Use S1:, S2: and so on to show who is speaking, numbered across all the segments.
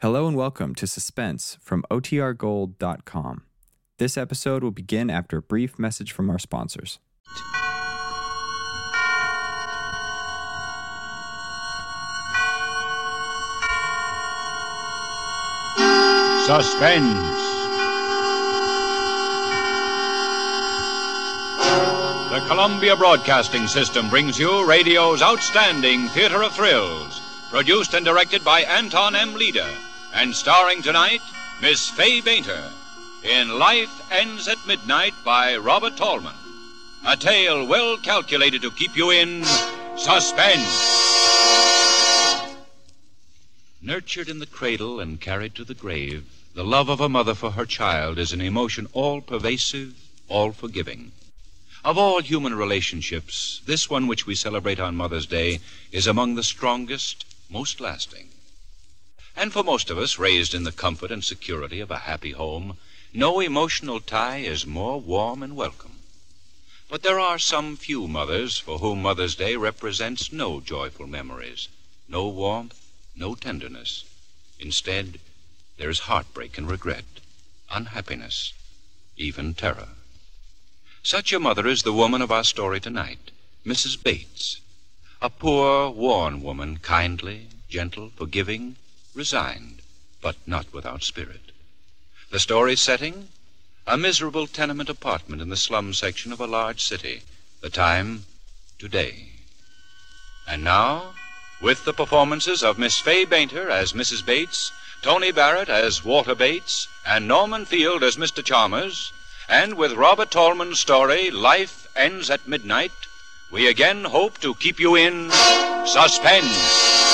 S1: Hello and welcome to Suspense from OTRGold.com. This episode will begin after a brief message from our sponsors.
S2: Suspense. The Columbia Broadcasting System brings you radio's outstanding theater of thrills, produced and directed by Anton M. Leader, and starring tonight Miss Fay Bainter in Life Ends at Midnight by Robert Tallman. A tale well calculated to keep you in suspense. Nurtured in the cradle and carried to the grave, the love of a mother for her child is an emotion all pervasive, all forgiving. Of all human relationships, this one which we celebrate on Mother's Day is among the strongest, most lasting. And for most of us, raised in the comfort and security of a happy home, no emotional tie is more warm and welcome. But there are some few mothers for whom Mother's Day represents no joyful memories, no warmth, no tenderness. Instead, there is heartbreak and regret, unhappiness, even terror. Such a mother is the woman of our story tonight, Mrs. Bates. A poor, worn woman, kindly, gentle, forgiving, resigned, but not without spirit. The story's setting? A miserable tenement apartment in the slum section of a large city. The time? Today. And now, with the performances of Miss Fay Bainter as Mrs. Bates, Tony Barrett as Walter Bates, and Norman Field as Mr. Chalmers, and with Robert Tallman's story, Life Ends at Midnight, we again hope to keep you in suspense.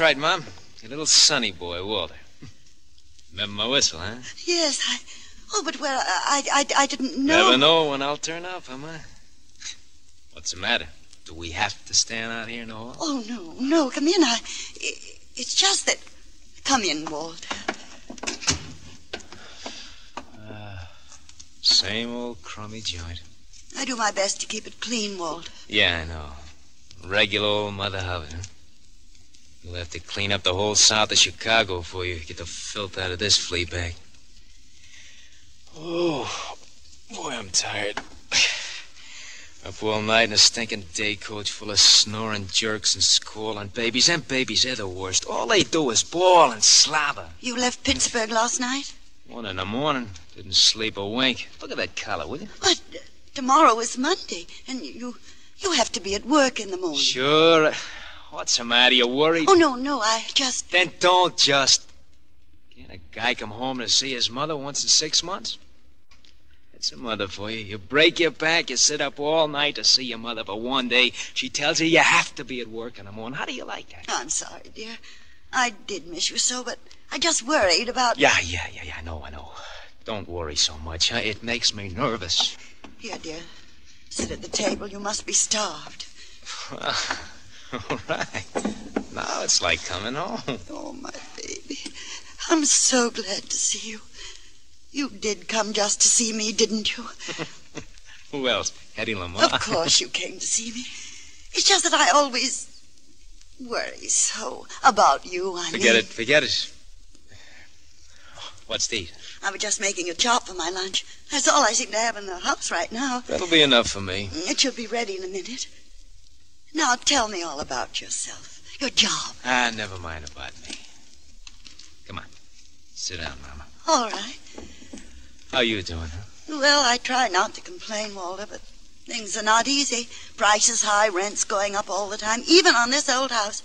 S3: That's right, Mom. Your little sonny boy, Walter. Remember my whistle, huh?
S4: Yes, I. Oh, but well, I, I, I didn't know.
S3: Never know when I'll turn up, am I? What's the matter? Do we have to stand out here in the hall?
S4: Oh no, no, come in. I. It's just that. Come in, Walter.
S3: Uh, same old crummy joint.
S4: I do my best to keep it clean, Walter.
S3: Yeah, I know. Regular old Mother Hubbard, huh? You'll have to clean up the whole south of Chicago before you get the filth out of this flea bag. Oh, boy, I'm tired. Up all night in a stinking day coach full of snoring jerks and squalling babies. And babies, they're the worst. All they do is bawl and slobber.
S4: You left Pittsburgh last night?
S3: One in the morning, didn't sleep a wink. Look at that collar, will you?
S4: But uh, tomorrow is Monday, and you. You have to be at work in the morning.
S3: Sure. What's the matter? You worried?
S4: Oh, no, no, I just.
S3: Then don't just. Can't a guy come home to see his mother once in six months? That's a mother for you. You break your back, you sit up all night to see your mother but one day. She tells you you have to be at work in the morning. How do you like that?
S4: I'm sorry, dear. I did miss you so, but I just worried about.
S3: Yeah, yeah, yeah, yeah. I know, I know. Don't worry so much. Huh? It makes me nervous.
S4: Here, dear. Sit at the table. You must be starved.
S3: all right. Now it's like coming home.
S4: Oh, my baby. I'm so glad to see you. You did come just to see me, didn't you?
S3: Who else? Hetty Lamar.
S4: Of course you came to see me. It's just that I always worry so about you. I
S3: Forget
S4: mean,
S3: it. Forget it. What's these?
S4: I was just making a chop for my lunch. That's all I seem to have in the house right now.
S3: That'll be enough for me.
S4: It should be ready in a minute. Now tell me all about yourself, your job.
S3: Ah, never mind about me. Come on. Sit down, Mama.
S4: All right.
S3: How are you doing, huh?
S4: Well, I try not to complain, Walter, but things are not easy. Prices high, rents going up all the time, even on this old house.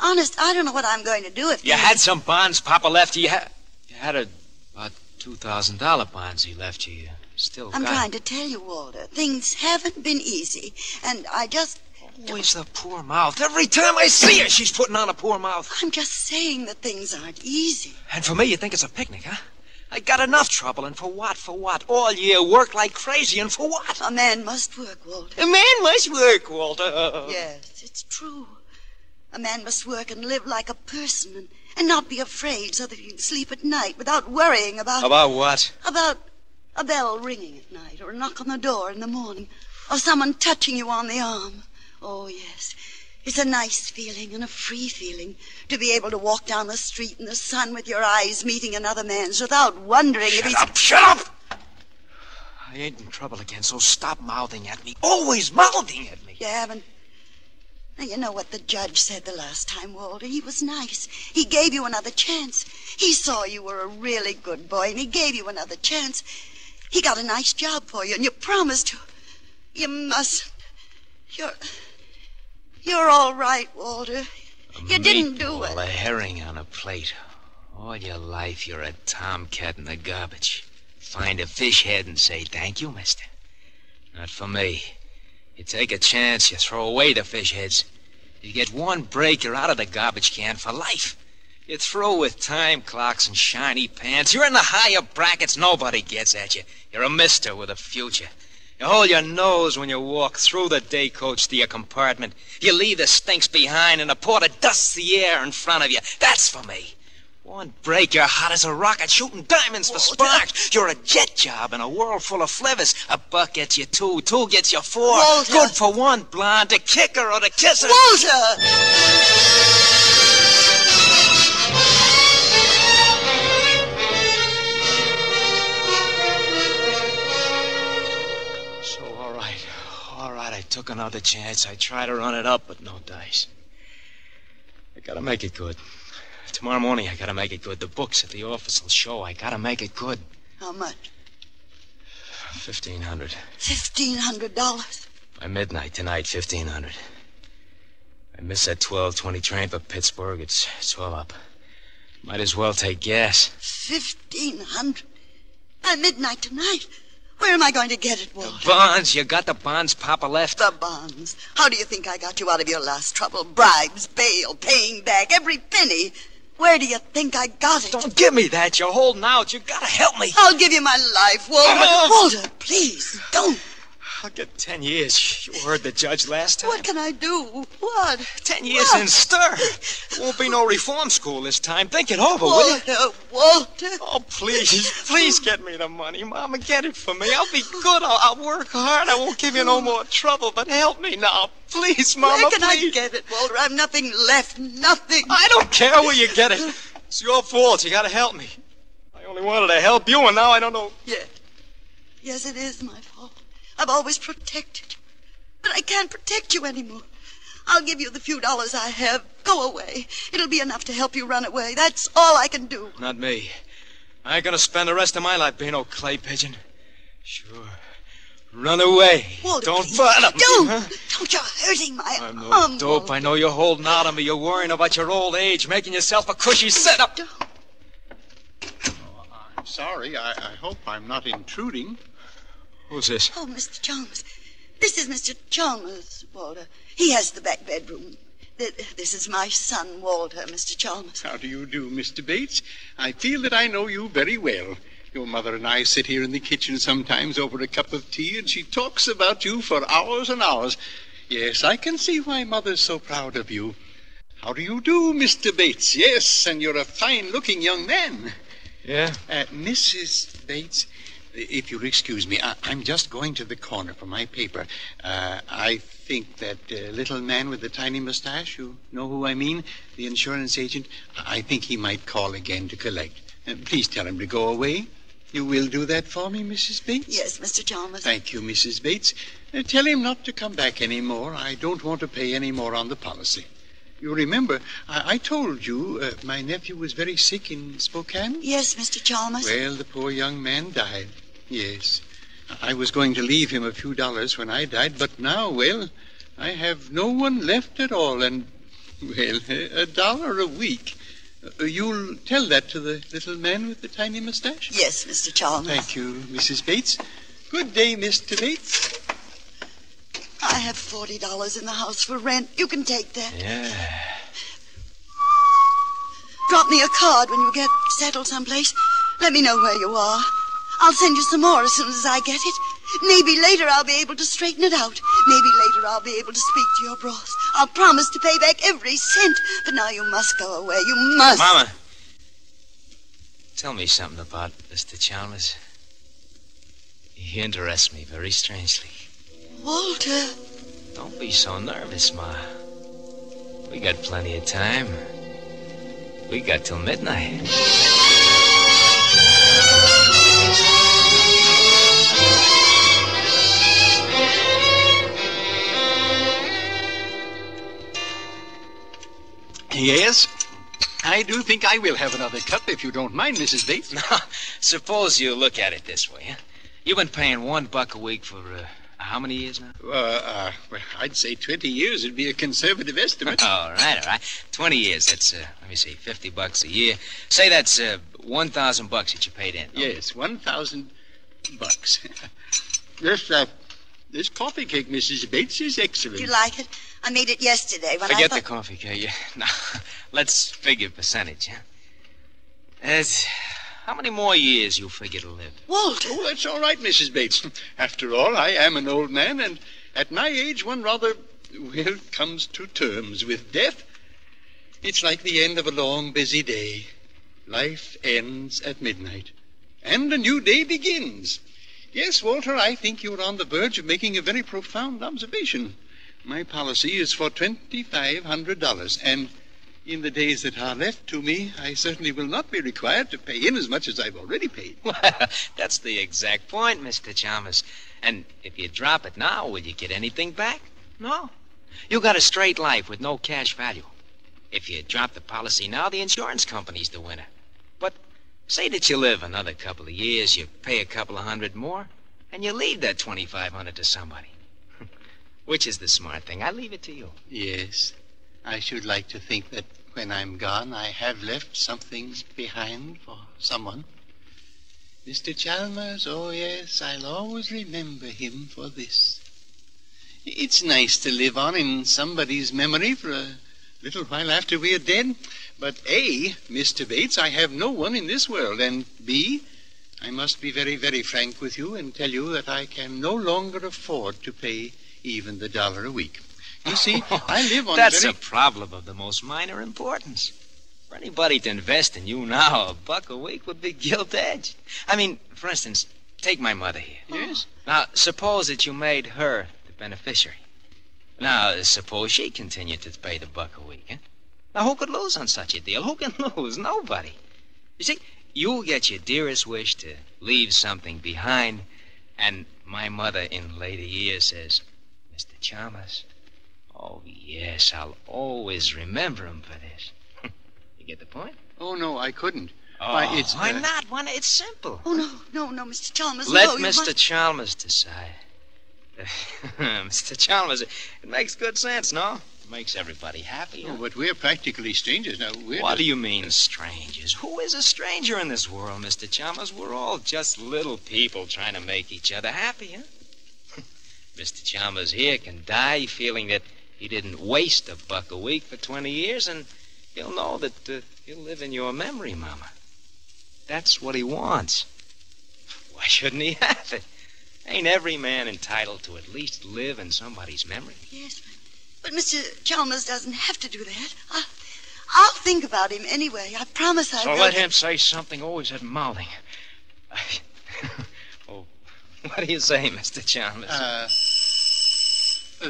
S4: Honest, I don't know what I'm going to do if
S3: You
S4: things-
S3: had some bonds Papa left you. You had, you had a, about $2,000 bonds he left you. You still
S4: I'm trying to tell you, Walter, things haven't been easy, and I just.
S3: Always the poor mouth. Every time I see her, she's putting on a poor mouth.
S4: I'm just saying that things aren't easy.
S3: And for me, you think it's a picnic, huh? I got enough trouble, and for what? For what? All year, work like crazy, and for what?
S4: A man must work, Walter.
S3: A man must work, Walter.
S4: Yes, it's true. A man must work and live like a person and, and not be afraid so that he can sleep at night without worrying about
S3: About what?
S4: about a bell ringing at night or a knock on the door in the morning or someone touching you on the arm. Oh, yes. It's a nice feeling and a free feeling to be able to walk down the street in the sun with your eyes meeting another man's without wondering if
S3: Shut
S4: he's.
S3: up! Shut up! I ain't in trouble again, so stop mouthing at me. Always mouthing at me.
S4: You haven't. Now, you know what the judge said the last time, Walter. He was nice. He gave you another chance. He saw you were a really good boy, and he gave you another chance. He got a nice job for you, and you promised to. You mustn't. You're. You're all right, Walter. You didn't do it.
S3: A herring on a plate. All your life, you're a tomcat in the garbage. Find a fish head and say, thank you, mister. Not for me. You take a chance, you throw away the fish heads. You get one break, you're out of the garbage can for life. You're through with time clocks and shiny pants. You're in the higher brackets, nobody gets at you. You're a mister with a future. You hold your nose when you walk through the day coach to your compartment. You leave the stinks behind, and the porter dusts the air in front of you. That's for me. One break, you're hot as a rocket, shooting diamonds for sparks. You're a jet job in a world full of flivvers. A buck gets you two, two gets you four.
S4: Walter.
S3: Good for one blonde to kick her or to kiss her.
S4: Walter!
S3: Took another chance. I tried to run it up, but no dice. I gotta make it good. Tomorrow morning, I gotta make it good. The books at the office will show I gotta make it good.
S4: How much?
S3: Fifteen hundred.
S4: Fifteen hundred dollars.
S3: By midnight tonight, fifteen hundred. I miss that twelve twenty train for Pittsburgh. It's it's all up. Might as well take gas.
S4: Fifteen hundred. By midnight tonight. Where am I going to get it, Walter?
S3: The bonds, you got the bonds Papa left?
S4: The bonds. How do you think I got you out of your last trouble? Bribes, bail, paying back, every penny. Where do you think I got it?
S3: Don't give me that. You're holding out. You've gotta help me.
S4: I'll give you my life, Walter. Walter, please, don't.
S3: I'll get ten years. You heard the judge last time.
S4: What can I do? What?
S3: Ten years
S4: What?
S3: in stir. Won't be no reform school this time. Think it over, will you?
S4: Walter, Walter.
S3: Oh, please, please get me the money. Mama, get it for me. I'll be good. I'll, I'll work hard. I won't give you no more trouble, but help me now. Please, Mama,
S4: Where can I get it, Walter? I've nothing left. Nothing.
S3: I don't care where you get it. It's your fault. You gotta help me. I only wanted to help you, and now I don't know.
S4: Yes. Yes, it is my fault. I've always protected. But I can't protect you anymore. I'll give you the few dollars I have. Go away. It'll be enough to help you run away. That's all I can do.
S3: Not me. I ain't gonna spend the rest of my life being no clay pigeon. Sure. Run away.
S4: Walter,
S3: don't
S4: please,
S3: bother me.
S4: Don't.
S3: huh?
S4: Don't. You're hurting my
S3: I'm no
S4: arm.
S3: dope.
S4: Walter.
S3: I know you're holding out on me. You're worrying about your old age, making yourself a cushy setup.
S4: Don't.
S5: I'm sorry. I, I hope I'm not intruding.
S3: Who's this?
S4: Oh, Mr. Chalmers. This is Mr. Chalmers, Walter. He has the back bedroom. This is my son, Walter, Mr. Chalmers.
S5: How do you do, Mr. Bates? I feel that I know you very well. Your mother and I sit here in the kitchen sometimes over a cup of tea, and she talks about you for hours and hours. Yes, I can see why Mother's so proud of you. How do you do, Mr. Bates? Yes, and you're a fine looking young man.
S3: Yeah?
S5: Uh, Mrs. Bates, if you'll excuse me, I, I'm just going to the corner for my paper. Uh, I think that uh, little man with the tiny mustache, you know who I mean, the insurance agent, I think he might call again to collect. Uh, please tell him to go away. You will do that for me, Mrs. Bates?
S4: Yes, Mr. Chalmers.
S5: Thank you, Mrs. Bates. Uh, tell him not to come back any more. I don't want to pay any more on the policy. You remember, I, I told you uh, my nephew was very sick in Spokane?
S4: Yes, Mr. Chalmers.
S5: Well, the poor young man died. Yes. I was going to leave him a few dollars when I died, but now, well, I have no one left at all, and, well, a dollar a week. Uh, you'll tell that to the little man with the tiny mustache?
S4: Yes, Mr. Chalmers.
S5: Thank you, Mrs. Bates. Good day, Mr. Bates.
S4: I have forty dollars in the house for rent. You can take that.
S3: Yeah.
S4: Drop me a card when you get settled someplace. Let me know where you are. I'll send you some more as soon as I get it. Maybe later I'll be able to straighten it out. Maybe later I'll be able to speak to your boss. I'll promise to pay back every cent. But now you must go away. You must.
S3: Mama. Tell me something about Mr. Chalmers. He interests me very strangely.
S4: Walter.
S3: Don't be so nervous, Ma. We got plenty of time. We got till midnight.
S5: Yes, I do think I will have another cup if you don't mind, Mrs. Bates.
S3: Now, suppose you look at it this way. Huh? You've been paying one buck a week for uh, how many years now?
S5: Uh, uh, well, I'd say 20 years would be a conservative estimate.
S3: all right, all right. Twenty years. That's uh, let me see, fifty bucks a year. Say that's uh, one thousand bucks that you paid in.
S5: yes, 1,000 bucks. this, uh, this coffee cake, Mrs. Bates, is excellent.
S4: Do you like it? I made it yesterday when I.
S3: Forget
S4: I
S3: the coffee, okay? Yeah. Now, let's figure percentage, huh? As, how many more years you figure to live?
S4: Walter.
S5: Oh, that's all right, Mrs. Bates. After all, I am an old man, and at my age, one rather, well, comes to terms with death. It's like the end of a long, busy day. Life ends at midnight, and a new day begins. Yes, Walter, I think you're on the verge of making a very profound observation. My policy is for $2,500, and in the days that are left to me, I certainly will not be required to pay in as much as I've already paid.
S3: Well, that's the exact point, Mr. Chalmers. And if you drop it now, will you get anything back? No. You got a straight life with no cash value. If you drop the policy now, the insurance company's the winner. Say that you live another couple of years, you pay a couple of hundred more, and you leave that twenty-five hundred to somebody. Which is the smart thing? I leave it to you.
S5: Yes, I should like to think that when I'm gone, I have left something behind for someone. Mr. Chalmers, oh yes, I'll always remember him for this. It's nice to live on in somebody's memory for a little while after we are dead. But A, Mr. Bates, I have no one in this world, and B, I must be very, very frank with you and tell you that I can no longer afford to pay even the dollar a week. You see, oh, I live on
S3: That's
S5: very...
S3: a problem of the most minor importance. For anybody to invest in you now, a buck a week would be gilt edged. I mean, for instance, take my mother here.
S5: Yes?
S3: Now, suppose that you made her the beneficiary. Now, suppose she continued to pay the buck a week, huh? Now, who could lose on such a deal? Who can lose? Nobody. You see, you'll get your dearest wish to leave something behind, and my mother in later years says, Mr. Chalmers, oh, yes, I'll always remember him for this. you get the point?
S5: Oh, no, I couldn't.
S3: Oh,
S5: Why, it's,
S3: why
S5: uh,
S3: not? Why not? It's simple.
S4: Oh, no, no, no, Mr. Chalmers.
S3: Let
S4: no,
S3: Mr.
S4: must-
S3: Chalmers decide. Mr. Chalmers, it makes good sense, no? It makes everybody happy.
S5: Oh, but we're practically strangers now. We're
S3: What
S5: just-
S3: do you mean, strangers? Who is a stranger in this world, Mr. Chalmers? We're all just little people trying to make each other happy, huh? Mr. Chalmers here can die feeling that he didn't waste a buck a week for 20 years, and he'll know that uh, he'll live in your memory, Mama. That's what he wants. Why shouldn't he have it? Ain't every man entitled to at least live in somebody's memory?
S4: Yes, but, but Mr. Chalmers doesn't have to do that. I, I'll think about him anyway. I promise I
S3: So
S4: will.
S3: let him say something always at mouthing. oh, what do you say, Mr. Chalmers?
S5: Uh,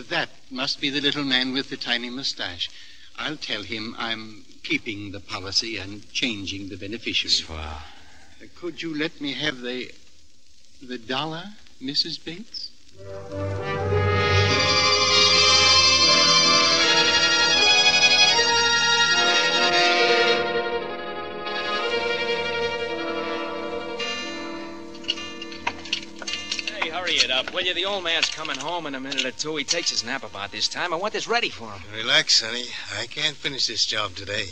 S5: that must be the little man with the tiny mustache. I'll tell him I'm keeping the policy and changing the beneficiary.
S3: Swell.
S5: Uh, Could you let me have the the dollar, Mrs. Bates?
S3: Hey, hurry it up, will you? The old man's coming home in a minute or two. He takes his nap about this time. I want this ready for him.
S6: Relax, sonny. I can't finish this job today.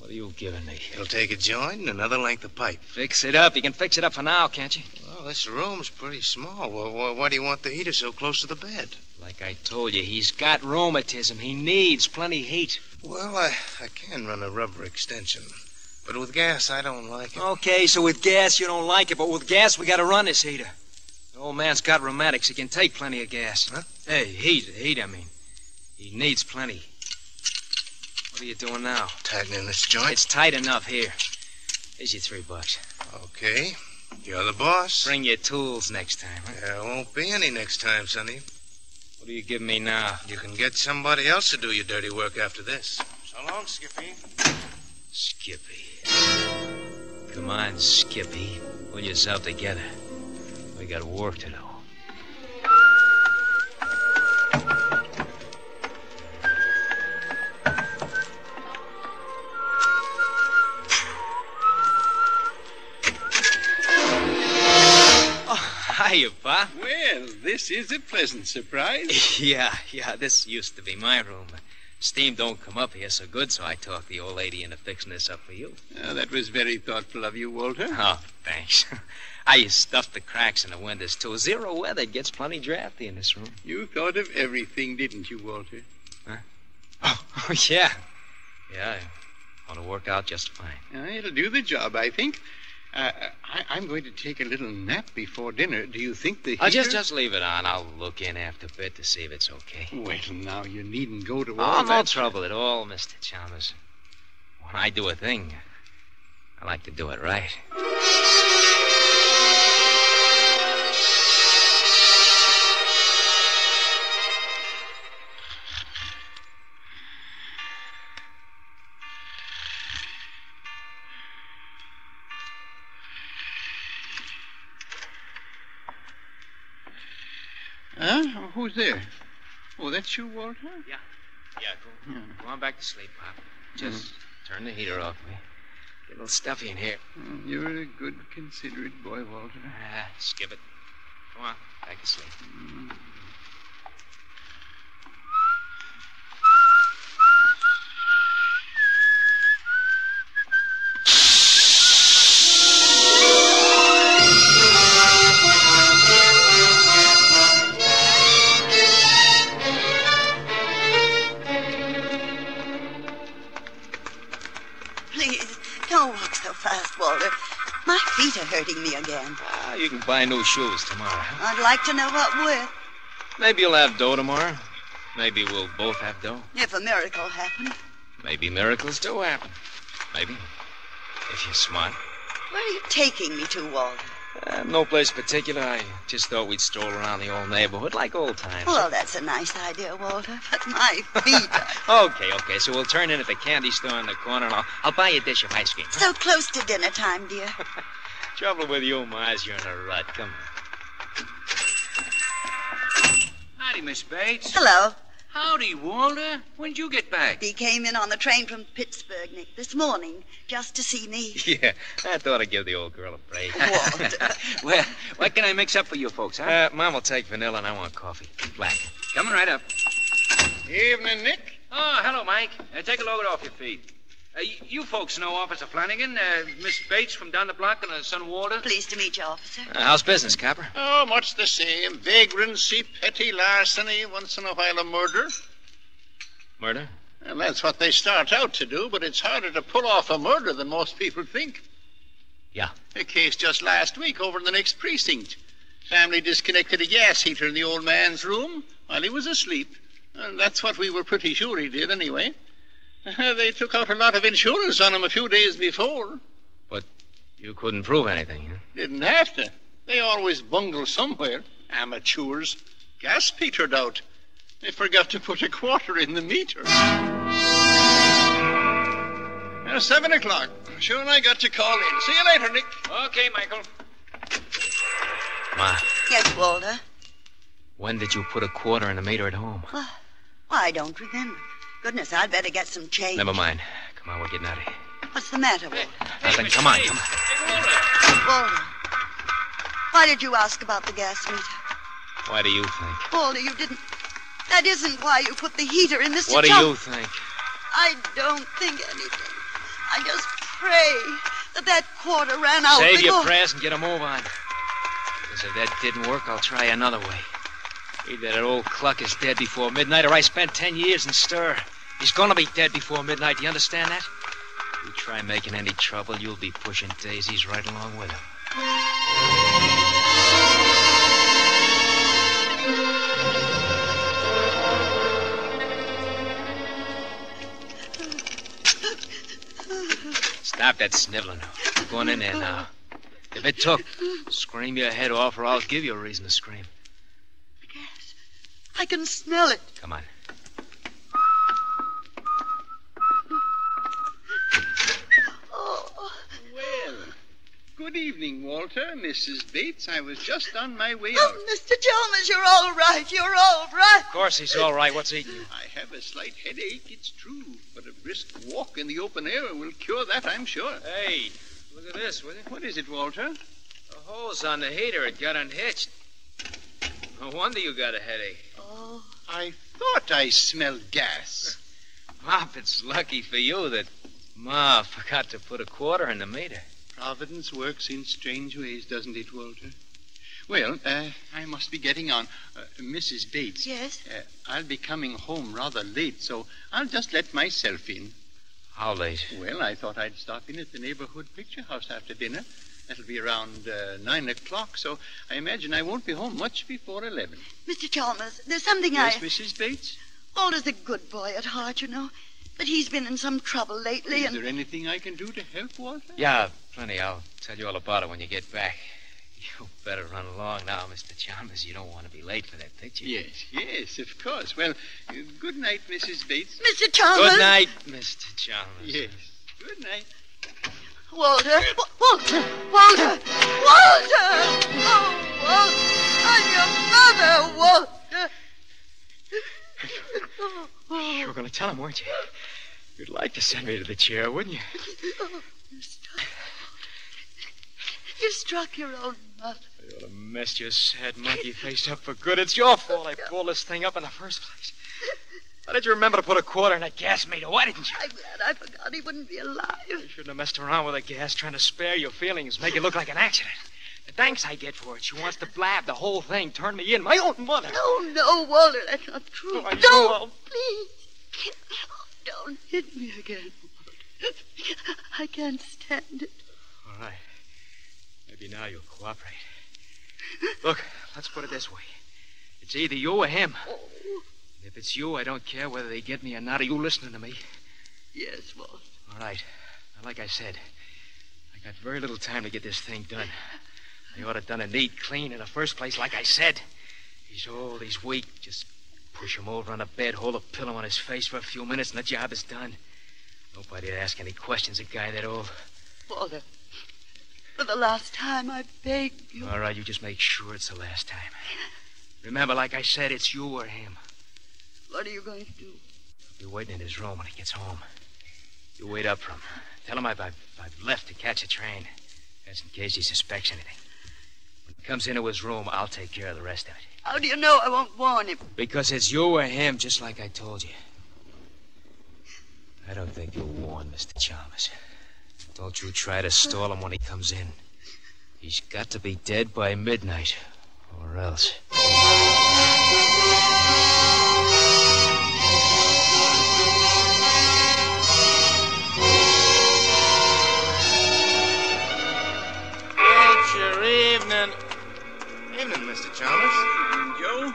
S3: What are you giving me?
S6: It'll take a joint and another length of pipe.
S3: Fix it up. You can fix it up for now, can't you?
S6: Well, this room's pretty small. Well, why, why do you want the heater so close to the bed?
S3: Like I told you, he's got rheumatism. He needs plenty heat.
S6: Well, I, I can run a rubber extension. But with gas, I don't like it.
S3: Okay, so with gas you don't like it, but with gas we gotta run this heater. The old man's got rheumatics. He can take plenty of gas.
S6: Huh?
S3: Hey, heat, heat, I mean. He needs plenty. What are you doing now?
S6: Tightening this joint.
S3: It's tight enough here. Here's your three bucks.
S6: Okay. You're the boss.
S3: Bring your tools next time. Huh?
S6: There won't be any next time, Sonny.
S3: What do you give me now?
S6: You can get somebody else to do your dirty work after this. So long, Skippy.
S3: Skippy. Come on, Skippy. Pull yourself together. We got work to do. Hiya, Pa.
S5: Well, this is a pleasant surprise.
S3: Yeah, yeah, this used to be my room. Steam don't come up here so good, so I talked the old lady into fixing this up for you.
S5: Ah, that was very thoughtful of you, Walter.
S3: Oh, thanks. I stuffed the cracks in the windows, too. Zero weather it gets plenty drafty in this room.
S5: You thought of everything, didn't you, Walter? Huh?
S3: Oh, yeah. Yeah, I want to work out just fine.
S5: Uh, it'll do the job, I think. Uh, I, I'm going to take a little nap before dinner. Do you think the heater...
S3: I'll just, just leave it on. I'll look in after a bit to see if it's okay.
S5: Well, now, you needn't go to
S3: Oh,
S5: all
S3: no
S5: that...
S3: trouble at all, Mr. Chalmers. When I do a thing, I like to do it right.
S5: Huh? Who's there? Oh, that's you, Walter?
S3: Yeah, go, go on back to sleep, Pop. Just turn the heater off, me. Get a little stuffy in here.
S5: Oh, you're a good, considerate boy, Walter.
S3: Ah, skip it. Go on, back to sleep.
S4: Please,
S3: buy new shoes tomorrow.
S4: I'd like to know what with.
S3: Maybe you'll have dough tomorrow. Maybe we'll both have dough.
S4: If a miracle happened.
S3: Maybe miracles do happen. Maybe. If you're smart.
S4: Where are you taking me to, Walter?
S3: Uh, no place particular. I just thought we'd stroll around the old neighborhood like old times.
S4: Well, that's a nice idea, Walter. But my feet are
S3: Okay, okay. So we'll turn in at the candy store in the corner, and I'll, I'll buy you a dish of ice cream.
S4: so close to dinner time, dear.
S3: Trouble with you, Mars, you're in a rut. Come on.
S7: Howdy, Miss Bates.
S4: Hello.
S7: Howdy, Walter. When'd you get back?
S4: He came in on the train from Pittsburgh, Nick, this morning, just to see me.
S3: Yeah, I thought I'd give the old girl a break.
S4: Walter.
S7: Well, what can I mix up for you folks, huh?
S3: Uh, Mom will take vanilla, and I want coffee. Black.
S7: Coming right up.
S5: Evening, Nick.
S7: Oh, hello, Mike. Uh, take a load off your feet. Uh, you folks know Officer Flanagan, uh, Miss Bates from down the block and the son Walter.
S4: Pleased to meet you, officer.
S3: Uh, how's business, Capper?
S5: Oh, much the same. Vagrancy, petty larceny, once in a while a murder.
S3: Murder?
S5: And that's what they start out to do, but it's harder to pull off a murder than most people think.
S3: Yeah.
S5: A case just last week over in the next precinct. Family disconnected a gas heater in the old man's room while he was asleep. And that's what we were pretty sure he did, anyway. They took out a lot of insurance on him a few days before.
S3: But you couldn't prove anything, huh?
S5: Didn't have to. They always bungle somewhere. Amateurs. Gas petered out. They forgot to put a quarter in the meter. Uh, seven o'clock. Sure, and I got to call in. See you later, Nick.
S7: Okay, Michael.
S3: Ma,
S4: Yes, Walter.
S3: when did you put a quarter in the meter at home?
S4: Why, I don't remember. Goodness, I'd better get some change.
S3: Never mind. Come on, we're getting out of here.
S4: What's the matter, Walter?
S3: Nothing. Come on, come on.
S7: Walter.
S4: Why did you ask about the gas meter?
S3: Why do you think?
S4: Walter, you didn't. That isn't why you put the heater in Mr.
S3: What do you think?
S4: I don't think anything. I just pray that that quarter ran out
S3: Save
S4: before...
S3: your prayers and get a move on. Because if that didn't work, I'll try another way. Either that old cluck is dead before midnight or I spent ten years in stir. He's gonna be dead before midnight. Do you understand that? If you try making any trouble, you'll be pushing daisies right along with him. Stop that sniveling. You're going in there now. If it took, scream your head off, or I'll give you a reason to scream.
S4: Gas. I can smell it.
S3: Come on.
S4: Oh,
S5: Well, good evening, Walter, Mrs. Bates. I was just on my way oh, out.
S4: oh, Mr. Chalmers, you're all right. You're all right.
S3: Of course he's all right. What's eating you?
S5: I have a slight headache, it's true, but a brisk walk in the open air will cure that, I'm sure.
S3: Hey, look at this, will you?
S5: What is it, Walter?
S3: The hose on the heater had got unhitched. No wonder you got a headache.
S5: I thought I smelled gas.
S3: Pop, it's lucky for you that Ma forgot to put a quarter in the meter.
S5: Providence works in strange ways, doesn't it, Walter? Well, uh, I must be getting on. Uh, Mrs. Bates.
S4: yes.
S5: Uh, I'll be coming home rather late, so I'll just let myself in.
S3: How late?
S5: Well, I thought I'd stop in at the neighborhood picture house after dinner. That'll be around uh, nine o'clock, so I imagine I won't be home much before eleven.
S4: Mr. Chalmers, there's something
S5: Yes,
S4: I.
S5: Mrs. Bates?
S4: Walter's a good boy at heart, you know. But he's been in some trouble lately,
S5: Is
S4: and.
S5: there anything I can do to help, Walter?
S3: Yeah, plenty. I'll tell you all about it when you get back. You better run along now, Mr. Chalmers. You don't want to be late for that picture.
S5: Yes, yes, of course. Well, uh, good night, Mrs. Bates.
S4: Mr. Chalmers!
S3: Good night, Mr. Chalmers.
S5: Yes, good night.
S4: Walter! Walter! Walter! Walter! Oh, Walter! I'm your mother, Walter!
S3: You were going to tell him, weren't you? You'd like to send me to the chair, wouldn't you?
S4: You struck. You struck your own mother.
S3: You ought to messed your sad monkey face up for good. It's your fault I pulled this thing up in the first place. Why did you remember to put a quarter in that gas meter? Why didn't you?
S4: I'm glad I forgot he wouldn't be alive.
S3: You shouldn't have messed around with the gas trying to spare your feelings, make it look like an accident. The thanks I get for it. She wants to blab the whole thing, turn me in. My own mother.
S4: No, no, Walter, that's not true.
S3: Oh,
S4: Don't,
S3: uh,
S4: please. Don't hit me again. I can't stand it.
S3: All right. Maybe now you'll cooperate. Look, let's put it this way. It's either you or him.
S4: Oh,
S3: If it's you, I don't care whether they get me or not. Are you listening to me?
S4: yes, Walter.
S3: All right. Now, like I said, I got very little time to get this thing done. I ought to have done it neat, clean in the first place, like I said. He's old, he's weak. Just push him over on a bed, hold a pillow on his face for a few minutes, and the job is done. Nobody'd ask any questions a guy that old.
S4: Walter, for the last time, I beg you.
S3: All right, you just make sure it's the last time. Remember, like I said, it's you or him.
S4: What are you going to do?
S3: Be waiting in his room when he gets home. You wait up for him. Tell him I've, I've, I've left to catch a train. That's in case he suspects anything. When he comes into his room, I'll take care of the rest of it.
S4: How do you know I won't warn him?
S3: Because it's you or him, just like I told you. I don't think you'll warn Mr. Chalmers. Don't you try to stall him when he comes in. He's got to be dead by midnight, or else.
S6: Mr. Chalmers.
S5: And Joe,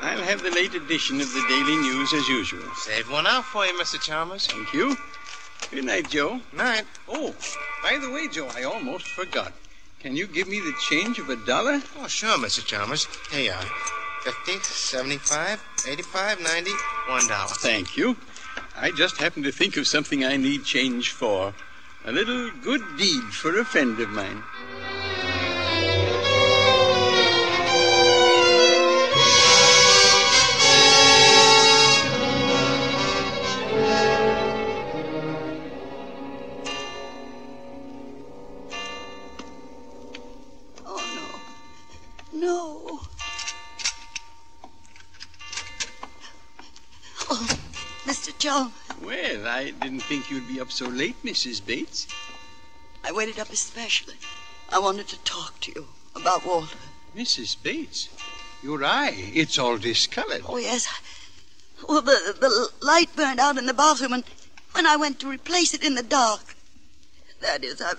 S5: I'll have the late edition of the Daily News as usual.
S6: Saved one out for you, Mr. Chalmers.
S5: Thank you. Good night, Joe.
S6: Night.
S5: Oh, by the way, Joe, I almost forgot. Can you give me the change of a dollar?
S6: Oh, sure, Mr. Chalmers. Here you are. 50, 75, 85, 90, one dollar.
S5: Thank you. I just happened to think of something I need change for. A little good deed for a friend of mine. Well, I didn't think you'd be up so late, Mrs. Bates.
S4: I waited up especially. I wanted to talk to you about Walter.
S5: Mrs. Bates? Your eye, it's all discolored.
S4: Oh, yes. Well, the, the light burned out in the bathroom, and when I went to replace it in the dark, that is, I,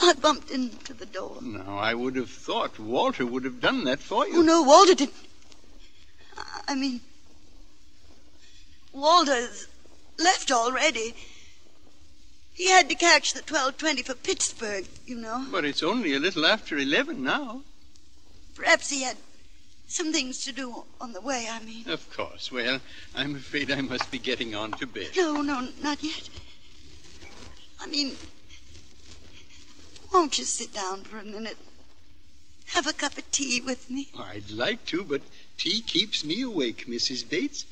S4: I bumped into the door.
S5: Now, I would have thought Walter would have done that for you.
S4: Oh, no, Walter didn't. I mean, Walter's left already. He had to catch the 1220 for Pittsburgh, you know.
S5: But it's only a little after 11 now.
S4: Perhaps he had some things to do on the way, I mean.
S5: Of course. Well, I'm afraid I must be getting on to bed.
S4: No, no, not yet. I mean, won't you sit down for a minute? Have a cup of tea with me?
S5: I'd like to, but tea keeps me awake, Mrs. Bates.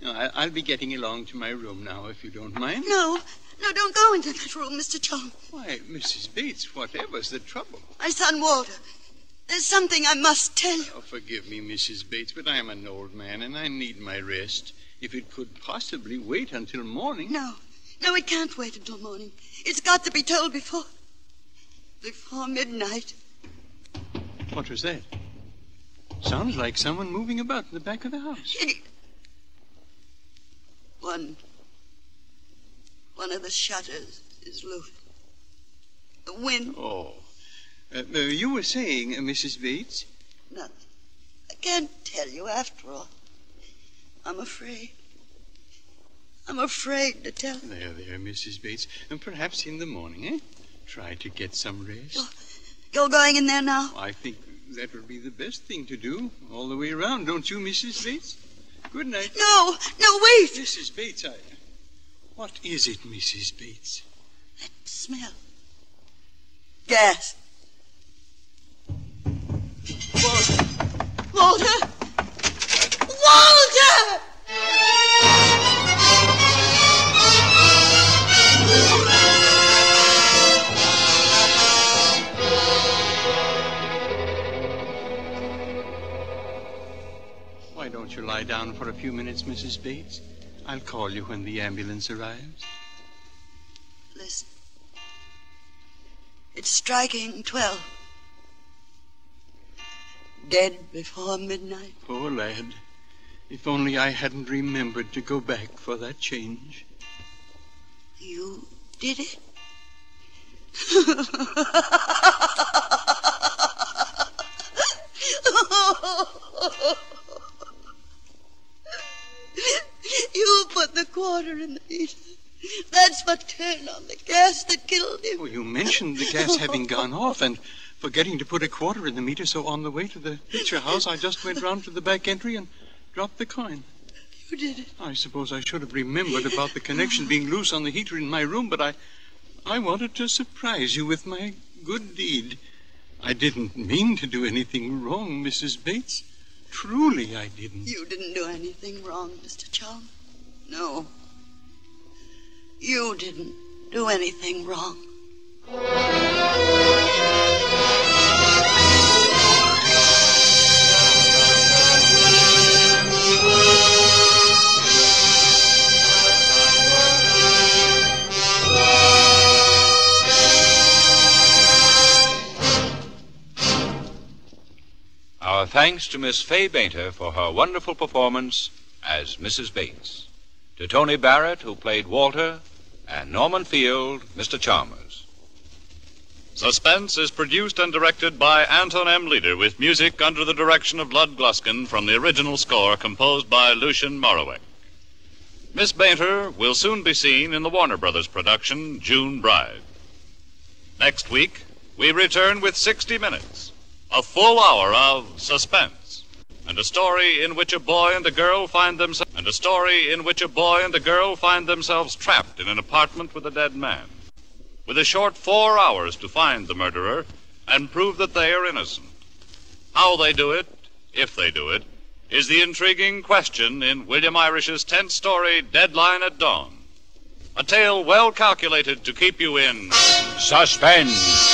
S5: No, I- I'll be getting along to my room now, if you don't mind.
S4: No, no, don't go into that room, Mr. John.
S5: Why, Mrs. Bates, whatever's the trouble?
S4: My son Walter. There's something I must tell you.
S5: Oh, forgive me, Mrs. Bates, but I'm an old man and I need my rest. If it could possibly wait until morning.
S4: No, no, it can't wait until morning. It's got to be told before. before midnight.
S5: What was that? Sounds like someone moving about in the back of the house.
S4: It- One. One of the shutters is loose. The wind,
S5: Oh. Uh, uh, you were saying, uh, Mrs. Bates?
S4: nothing. I can't tell you after all. I'm afraid. I'm afraid to tell you.
S5: There, there, Mrs. Bates. And perhaps in the morning, eh? Try to get some rest.
S4: You're going in there now?
S5: I think that would be the best thing to do all the way around, don't you, Mrs. Bates? Good night.
S4: No, no, wait.
S5: Mrs. Bates, I. What is it, Mrs. Bates?
S4: That smell. Gas. Walter. Walter. Walter!
S5: Lie down for a few minutes, Mrs. Bates? I'll call you when the ambulance arrives.
S4: Listen. It's striking twelve. Dead before midnight.
S5: Poor lad. If only I hadn't remembered to go back for that change.
S4: You did it? you put the quarter in the heater. That's what turned on the gas that killed him.
S5: Oh, you mentioned the gas having gone off and forgetting to put a quarter in the meter, so on the way to the picture house, I just went round to the back entry and dropped the coin.
S4: You did it.
S5: I suppose I should have remembered about the connection being loose on the heater in my room, but I I wanted to surprise you with my good deed. I didn't mean to do anything wrong, Mrs. Bates. Truly, I didn't.
S4: You didn't do anything wrong, Mr. Chalm. No. You didn't do anything wrong.
S2: Thanks to Miss Fay Bainter for her wonderful performance as Mrs. Bates. To Tony Barrett, who played Walter, and Norman Field, Mr. Chalmers.
S8: Suspense is produced and directed by Anton M. Leader with music under the direction of Lud Gluskin from the original score composed by Lucien Moraweck. Miss Bainter will soon be seen in the Warner Brothers production June Bride. Next week, we return with 60 Minutes, a full hour of suspense, and a story in which a boy and a girl find themselves and a story in which a boy and a girl find themselves trapped in an apartment with a dead man with a short four hours to find the murderer and prove that they are innocent. How they do it, if they do it, is the intriguing question in William Irish's tenth story, Deadline at Dawn. A tale well calculated to keep you in
S2: Suspense.